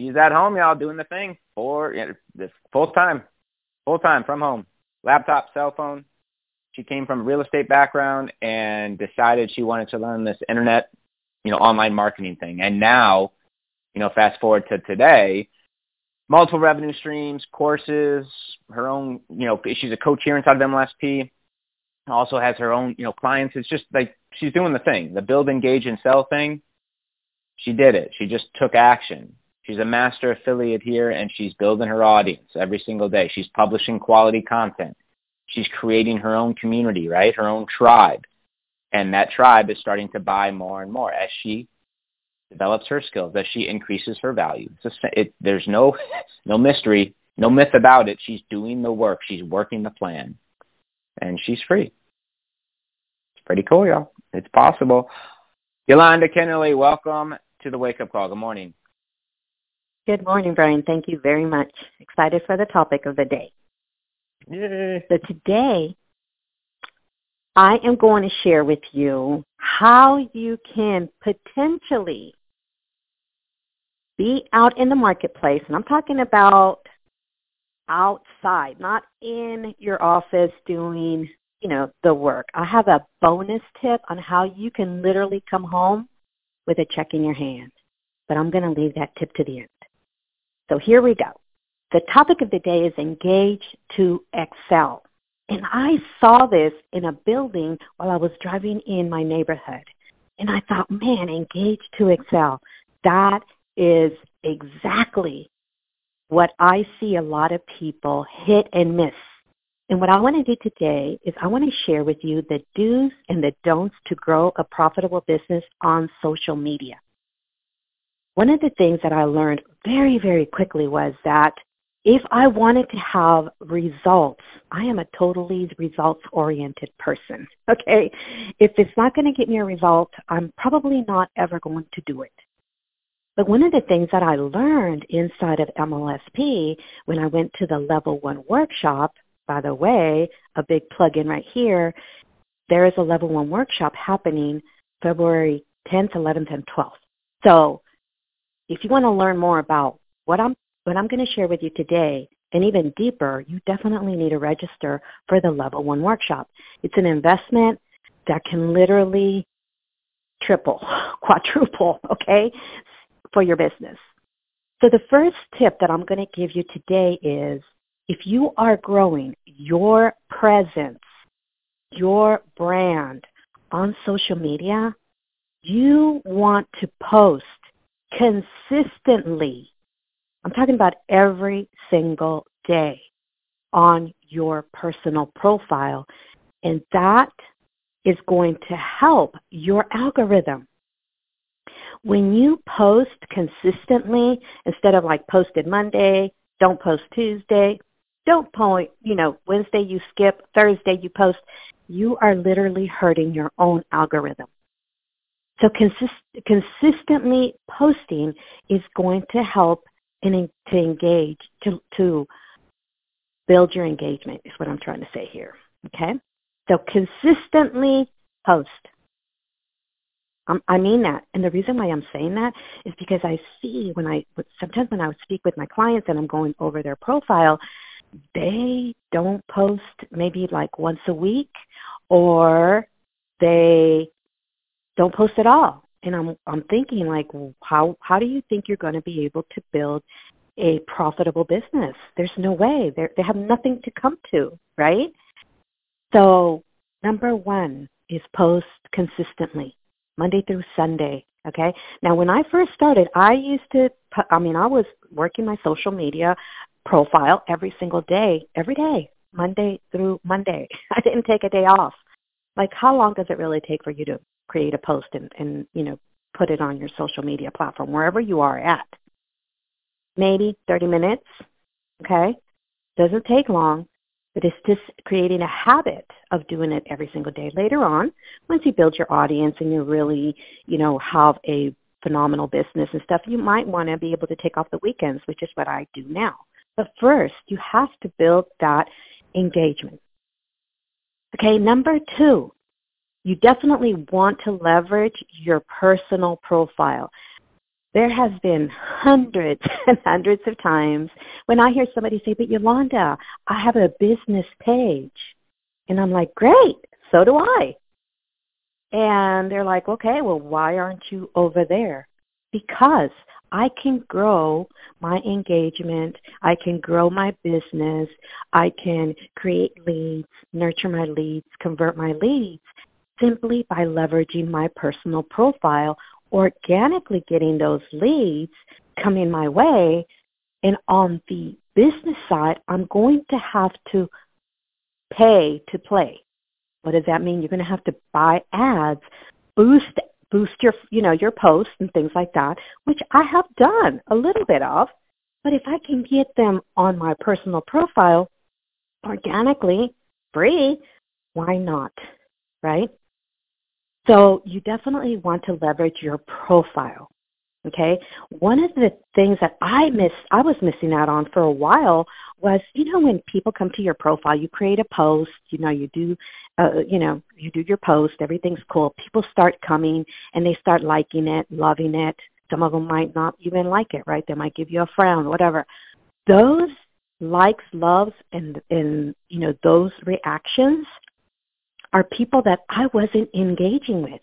She's at home, y'all, doing the thing for you know, this full time, full time from home, laptop, cell phone. She came from a real estate background and decided she wanted to learn this internet, you know, online marketing thing. And now, you know, fast forward to today, multiple revenue streams, courses, her own, you know, she's a coach here inside of MLSP also has her own, you know, clients. It's just like she's doing the thing, the build, engage, and sell thing. She did it. She just took action. She's a master affiliate here, and she's building her audience every single day. She's publishing quality content. She's creating her own community, right? Her own tribe. And that tribe is starting to buy more and more as she develops her skills, as she increases her value. A, it, there's no, no mystery, no myth about it. She's doing the work. She's working the plan. And she's free It's pretty cool, y'all. It's possible. Yolanda Kennerly, welcome to the Wake Up Call. Good morning. Good morning, Brian. Thank you very much. Excited for the topic of the day. Yay. So today, I am going to share with you how you can potentially be out in the marketplace, and I'm talking about outside, not in your office doing you know, the work. I have a bonus tip on how you can literally come home with a check in your hand. But I'm going to leave that tip to the end. So here we go. The topic of the day is engage to excel. And I saw this in a building while I was driving in my neighborhood. And I thought, man, engage to excel. That is exactly what I see a lot of people hit and miss and what I want to do today is I want to share with you the do's and the don'ts to grow a profitable business on social media. One of the things that I learned very, very quickly was that if I wanted to have results, I am a totally results oriented person. Okay. If it's not going to get me a result, I'm probably not ever going to do it. But one of the things that I learned inside of MLSP when I went to the level one workshop by the way, a big plug-in right here, there is a level one workshop happening February 10th, 11th, and 12th. So if you want to learn more about what I'm what I'm going to share with you today and even deeper, you definitely need to register for the level one workshop. It's an investment that can literally triple, quadruple, okay, for your business. So the first tip that I'm going to give you today is if you are growing your presence, your brand on social media, you want to post consistently. I'm talking about every single day on your personal profile. And that is going to help your algorithm. When you post consistently, instead of like posted Monday, don't post Tuesday, don't point, you know, Wednesday you skip, Thursday you post. You are literally hurting your own algorithm. So consist- consistently posting is going to help in, to engage, to, to build your engagement is what I'm trying to say here. Okay? So consistently post. Um, I mean that. And the reason why I'm saying that is because I see when I, sometimes when I speak with my clients and I'm going over their profile, they don't post maybe like once a week or they don't post at all. And I'm I'm thinking like how how do you think you're going to be able to build a profitable business? There's no way. They they have nothing to come to, right? So, number 1 is post consistently, Monday through Sunday, okay? Now, when I first started, I used to I mean, I was working my social media profile every single day, every day, Monday through Monday. I didn't take a day off. Like how long does it really take for you to create a post and, and you know, put it on your social media platform, wherever you are at? maybe 30 minutes. Okay? Doesn't take long, but it's just creating a habit of doing it every single day. Later on, once you build your audience and you really, you know, have a phenomenal business and stuff, you might want to be able to take off the weekends, which is what I do now. But first, you have to build that engagement. Okay, number two, you definitely want to leverage your personal profile. There has been hundreds and hundreds of times when I hear somebody say, but Yolanda, I have a business page. And I'm like, great, so do I. And they're like, okay, well, why aren't you over there? Because I can grow my engagement. I can grow my business. I can create leads, nurture my leads, convert my leads simply by leveraging my personal profile, organically getting those leads coming my way. And on the business side, I'm going to have to pay to play. What does that mean? You're going to have to buy ads, boost boost your you know your posts and things like that, which I have done a little bit of. But if I can get them on my personal profile organically, free, why not? Right? So you definitely want to leverage your profile. Okay. One of the things that I miss, I was missing out on for a while was, you know, when people come to your profile, you create a post, you know, you do, uh, you know, you do your post, everything's cool. People start coming and they start liking it, loving it. Some of them might not even like it, right? They might give you a frown, whatever. Those likes, loves, and and you know those reactions are people that I wasn't engaging with.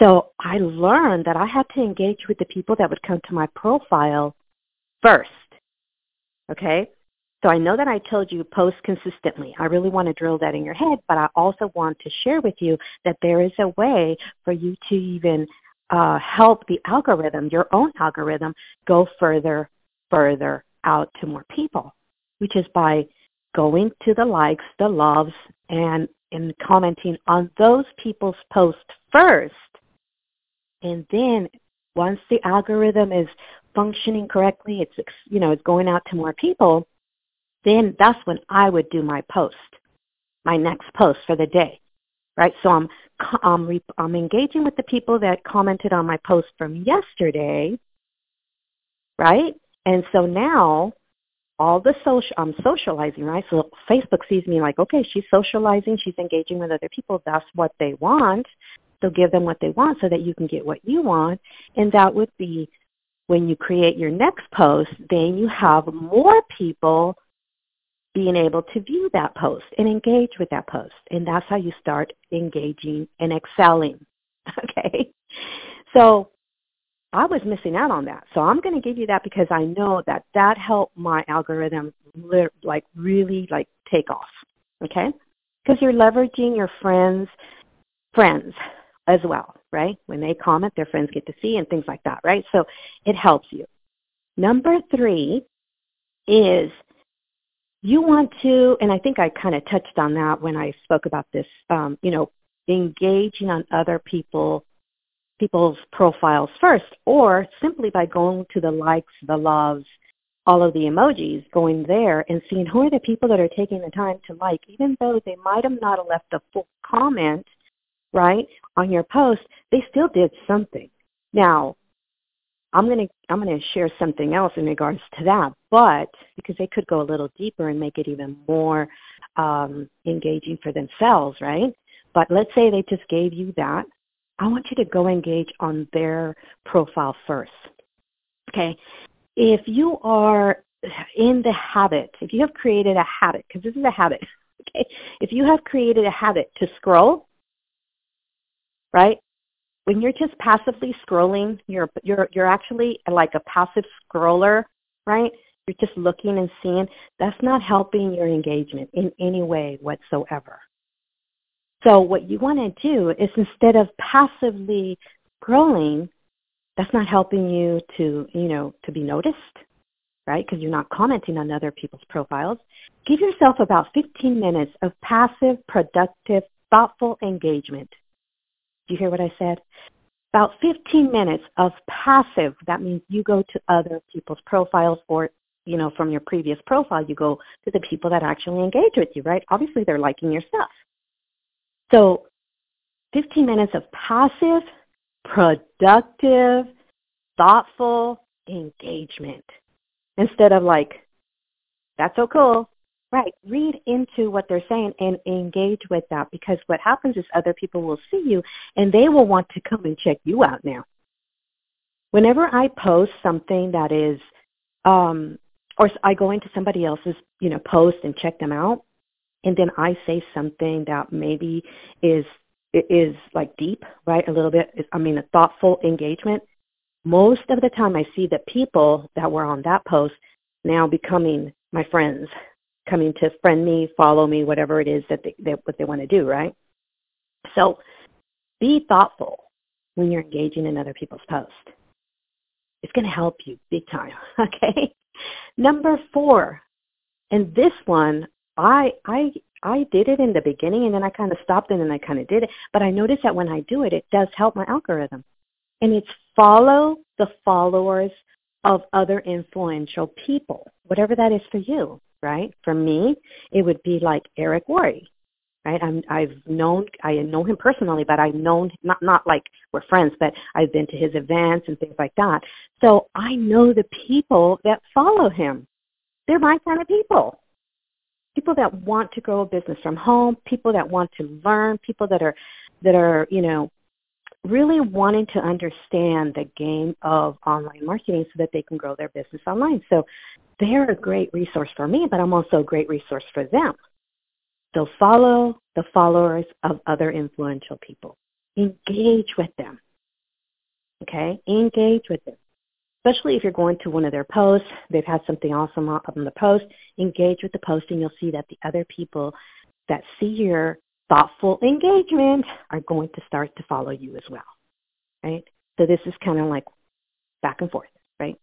So I learned that I had to engage with the people that would come to my profile first. Okay? So I know that I told you post consistently. I really want to drill that in your head, but I also want to share with you that there is a way for you to even uh, help the algorithm, your own algorithm, go further, further out to more people, which is by going to the likes, the loves, and, and commenting on those people's posts first and then once the algorithm is functioning correctly, it's you know it's going out to more people. Then that's when I would do my post, my next post for the day, right? So I'm I'm, I'm engaging with the people that commented on my post from yesterday, right? And so now all the social I'm socializing, right? So Facebook sees me like, okay, she's socializing, she's engaging with other people. That's what they want. So give them what they want so that you can get what you want. And that would be when you create your next post, then you have more people being able to view that post and engage with that post. And that's how you start engaging and excelling. Okay? So I was missing out on that. So I'm going to give you that because I know that that helped my algorithm like really like take off. Okay? Because you're leveraging your friends, friends, as well, right? When they comment, their friends get to see and things like that, right? So it helps you. Number three is you want to, and I think I kind of touched on that when I spoke about this, um, you know, engaging on other people people's profiles first, or simply by going to the likes, the loves, all of the emojis, going there and seeing who are the people that are taking the time to like, even though they might have not left a full comment right, on your post, they still did something. Now, I'm to I'm to share something else in regards to that, but because they could go a little deeper and make it even more um, engaging for themselves, right? But let's say they just gave you that. I want you to go engage on their profile first. Okay? If you are in the habit, if you have created a habit, because this is a habit, okay? If you have created a habit to scroll, right? When you're just passively scrolling, you're you're you're actually like a passive scroller, right? You're just looking and seeing. That's not helping your engagement in any way whatsoever. So what you want to do is instead of passively scrolling, that's not helping you to, you know, to be noticed, right? Because you're not commenting on other people's profiles. Give yourself about 15 minutes of passive, productive, thoughtful engagement. Do you hear what I said? about 15 minutes of passive. That means you go to other people's profiles or, you know, from your previous profile, you go to the people that actually engage with you, right? Obviously, they're liking your stuff. So 15 minutes of passive, productive, thoughtful engagement instead of like, that's so cool. Right. Read into what they're saying and engage with that because what happens is other people will see you and they will want to come and check you out now. Whenever I post something that is, um, or I go into somebody else's, you know, post and check them out, and then I say something that maybe is is like deep, right? A little bit. I mean, a thoughtful engagement. Most of the time, I see the people that were on that post now becoming my friends, coming to friend me, follow me, whatever it is that they, that what they want to do, right? So, be thoughtful when you're engaging in other people's posts. It's going to help you big time. Okay. Number four, and this one I I I did it in the beginning and then I kind of stopped and then I kind of did it. But I noticed that when I do it, it does help my algorithm. And it's follow the followers of other influential people, whatever that is for you, right? For me, it would be like Eric Worre, right? I'm, I've known, I know him personally, but I've known, not, not like we're friends, but I've been to his events and things like that. So I know the people that follow him. They're my kind of people people that want to grow a business from home, people that want to learn, people that are that are, you know, really wanting to understand the game of online marketing so that they can grow their business online. So they're a great resource for me, but I'm also a great resource for them. So follow the followers of other influential people. Engage with them. Okay? Engage with them especially if you're going to one of their posts, they've had something awesome up on the post, engage with the post and you'll see that the other people that see your thoughtful engagement are going to start to follow you as well, right? So this is kind of like back and forth, right?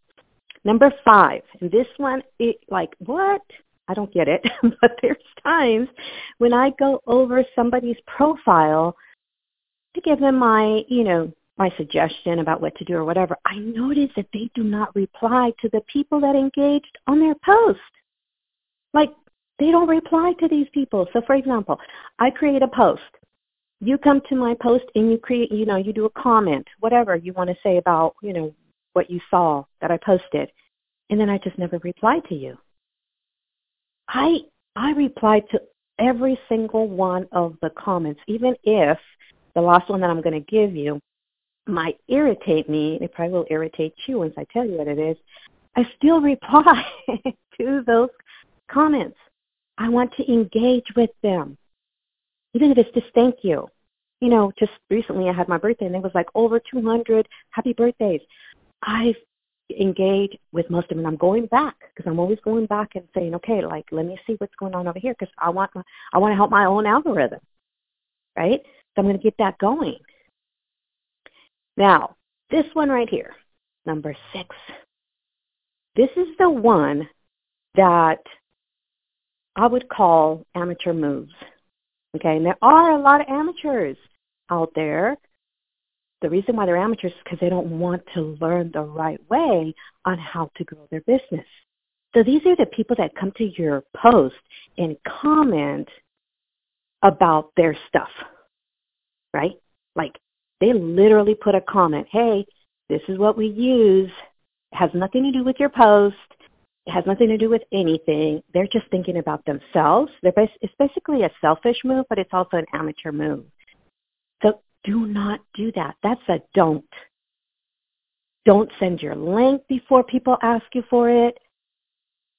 Number five, and this one, it, like, what? I don't get it, but there's times when I go over somebody's profile to give them my, you know, my suggestion about what to do or whatever, I notice that they do not reply to the people that engaged on their post. Like, they don't reply to these people. So, for example, I create a post. You come to my post and you create, you know, you do a comment, whatever you want to say about, you know, what you saw that I posted. And then I just never reply to you. I I reply to every single one of the comments, even if the last one that I'm going to give you might irritate me, it probably will irritate you once I tell you what it is, I still reply to those comments. I want to engage with them, even if it's just thank you. You know, just recently I had my birthday and there was like over 200 happy birthdays. I've engaged with most of them and I'm going back because I'm always going back and saying, okay, like let me see what's going on over here because I want I want to help my own algorithm, right? So I'm going to get that going. Now, this one right here, number six. This is the one that I would call amateur moves. Okay, and there are a lot of amateurs out there. The reason why they're amateurs is because they don't want to learn the right way on how to grow their business. So these are the people that come to your post and comment about their stuff, right? Like they literally put a comment, hey, this is what we use. It has nothing to do with your post. It has nothing to do with anything. They're just thinking about themselves. They're bas- it's basically a selfish move, but it's also an amateur move. So do not do that. That's a don't. Don't send your link before people ask you for it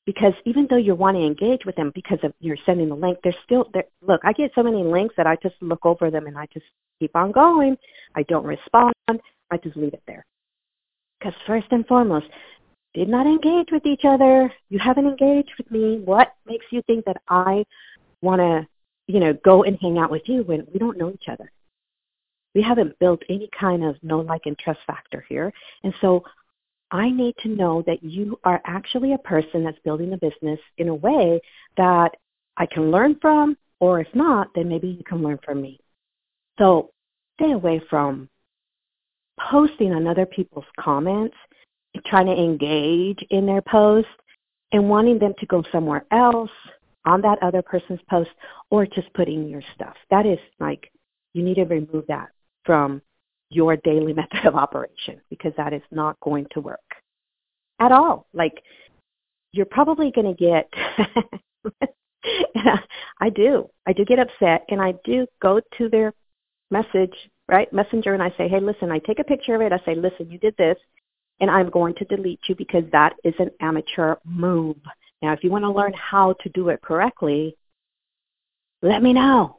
because even though you want to engage with them because of you're sending the link, they're still there. Look, I get so many links that I just look over them and I just keep on going. I don't respond. I just leave it there. Because first and foremost, did not engage with each other. You haven't engaged with me. What makes you think that I want to, you know, go and hang out with you when we don't know each other? We haven't built any kind of know, like, and trust factor here. And so I need to know that you are actually a person that's building a business in a way that I can learn from, or if not, then maybe you can learn from me. So stay away from posting on other people's comments, trying to engage in their post, and wanting them to go somewhere else on that other person's post or just putting your stuff. That is like, you need to remove that from your daily method of operation because that is not going to work at all. Like, you're probably going to get, I do, I do get upset and I do go to their message, right, messenger and I say, hey, listen, I take a picture of it. I say, listen, you did this and I'm going to delete you because that is an amateur move. Now, if you want to learn how to do it correctly, let me know.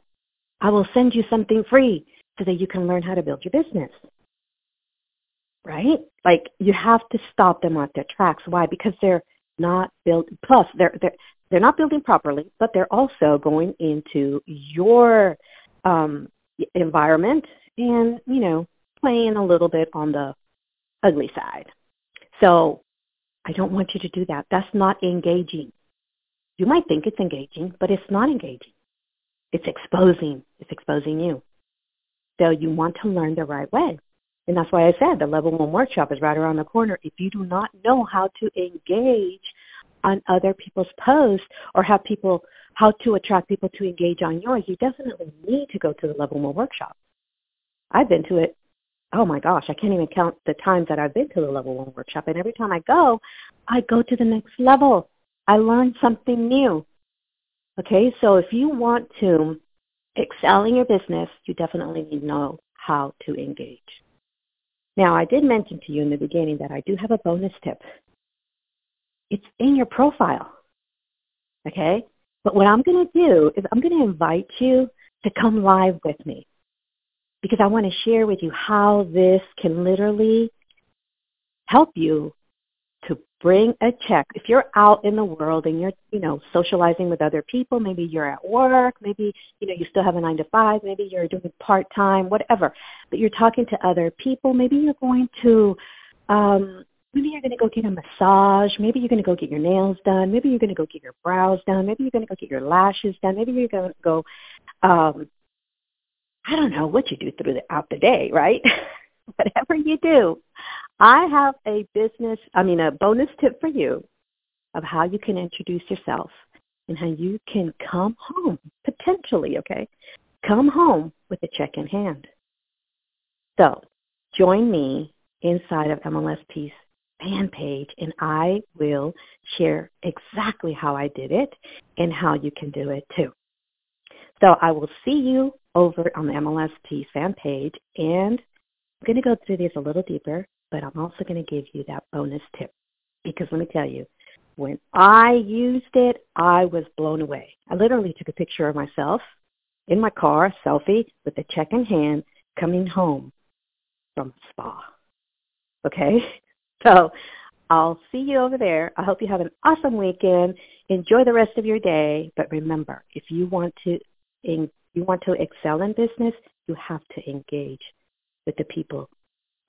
I will send you something free so that you can learn how to build your business. Right? Like you have to stop them at their tracks. Why? Because they're not built. Plus, they're they're they're not building properly, but they're also going into your um, environment and you know playing a little bit on the ugly side. So I don't want you to do that. That's not engaging. You might think it's engaging, but it's not engaging. It's exposing. It's exposing you. So you want to learn the right way. And that's why I said the level one workshop is right around the corner. If you do not know how to engage on other people's posts or have people how to attract people to engage on yours, you definitely need to go to the level one workshop. I've been to it oh my gosh, I can't even count the times that I've been to the level one workshop. And every time I go, I go to the next level. I learn something new. Okay, so if you want to excel in your business, you definitely need to know how to engage. Now, I did mention to you in the beginning that I do have a bonus tip. It's in your profile. Okay? But what I'm going to do is I'm going to invite you to come live with me because I want to share with you how this can literally help you to bring a check. If you're out in the world and you're, you know, socializing with other people, maybe you're at work, maybe, you know, you still have a 9 to 5, maybe you're doing part-time, whatever, but you're talking to other people, maybe you're going to um maybe you're going to go get a massage, maybe you're going to go get your nails done, maybe you're going to go get your brows done, maybe you're going to go get your lashes done, maybe you're going to go um I don't know what you do throughout the day, right? Whatever you do, I have a business, I mean, a bonus tip for you of how you can introduce yourself and how you can come home, potentially, okay? Come home with a check in hand. So join me inside of MLSP's fan page and I will share exactly how I did it and how you can do it too. So I will see you over on the MLSP fan page, and I'm going to go through these a little deeper, but I'm also going to give you that bonus tip. Because let me tell you, when I used it, I was blown away. I literally took a picture of myself in my car, selfie, with a check in hand, coming home from spa. Okay? So I'll see you over there. I hope you have an awesome weekend. Enjoy the rest of your day. But remember, if you want to you want to excel in business, you have to engage with the people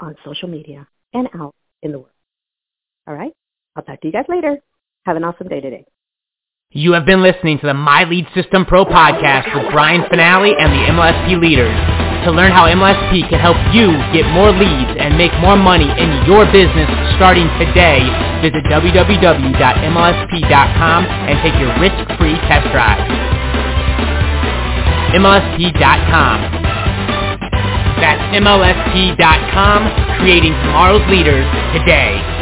on social media and out in the world. All right? I'll talk to you guys later. Have an awesome day today. You have been listening to the My Lead System Pro podcast with Brian Fanale and the MLSP leaders. To learn how MLSP can help you get more leads and make more money in your business starting today, visit www.mlsp.com and take your risk-free test drive. MLSP.com. That's MLSP.com, creating tomorrow's leaders today.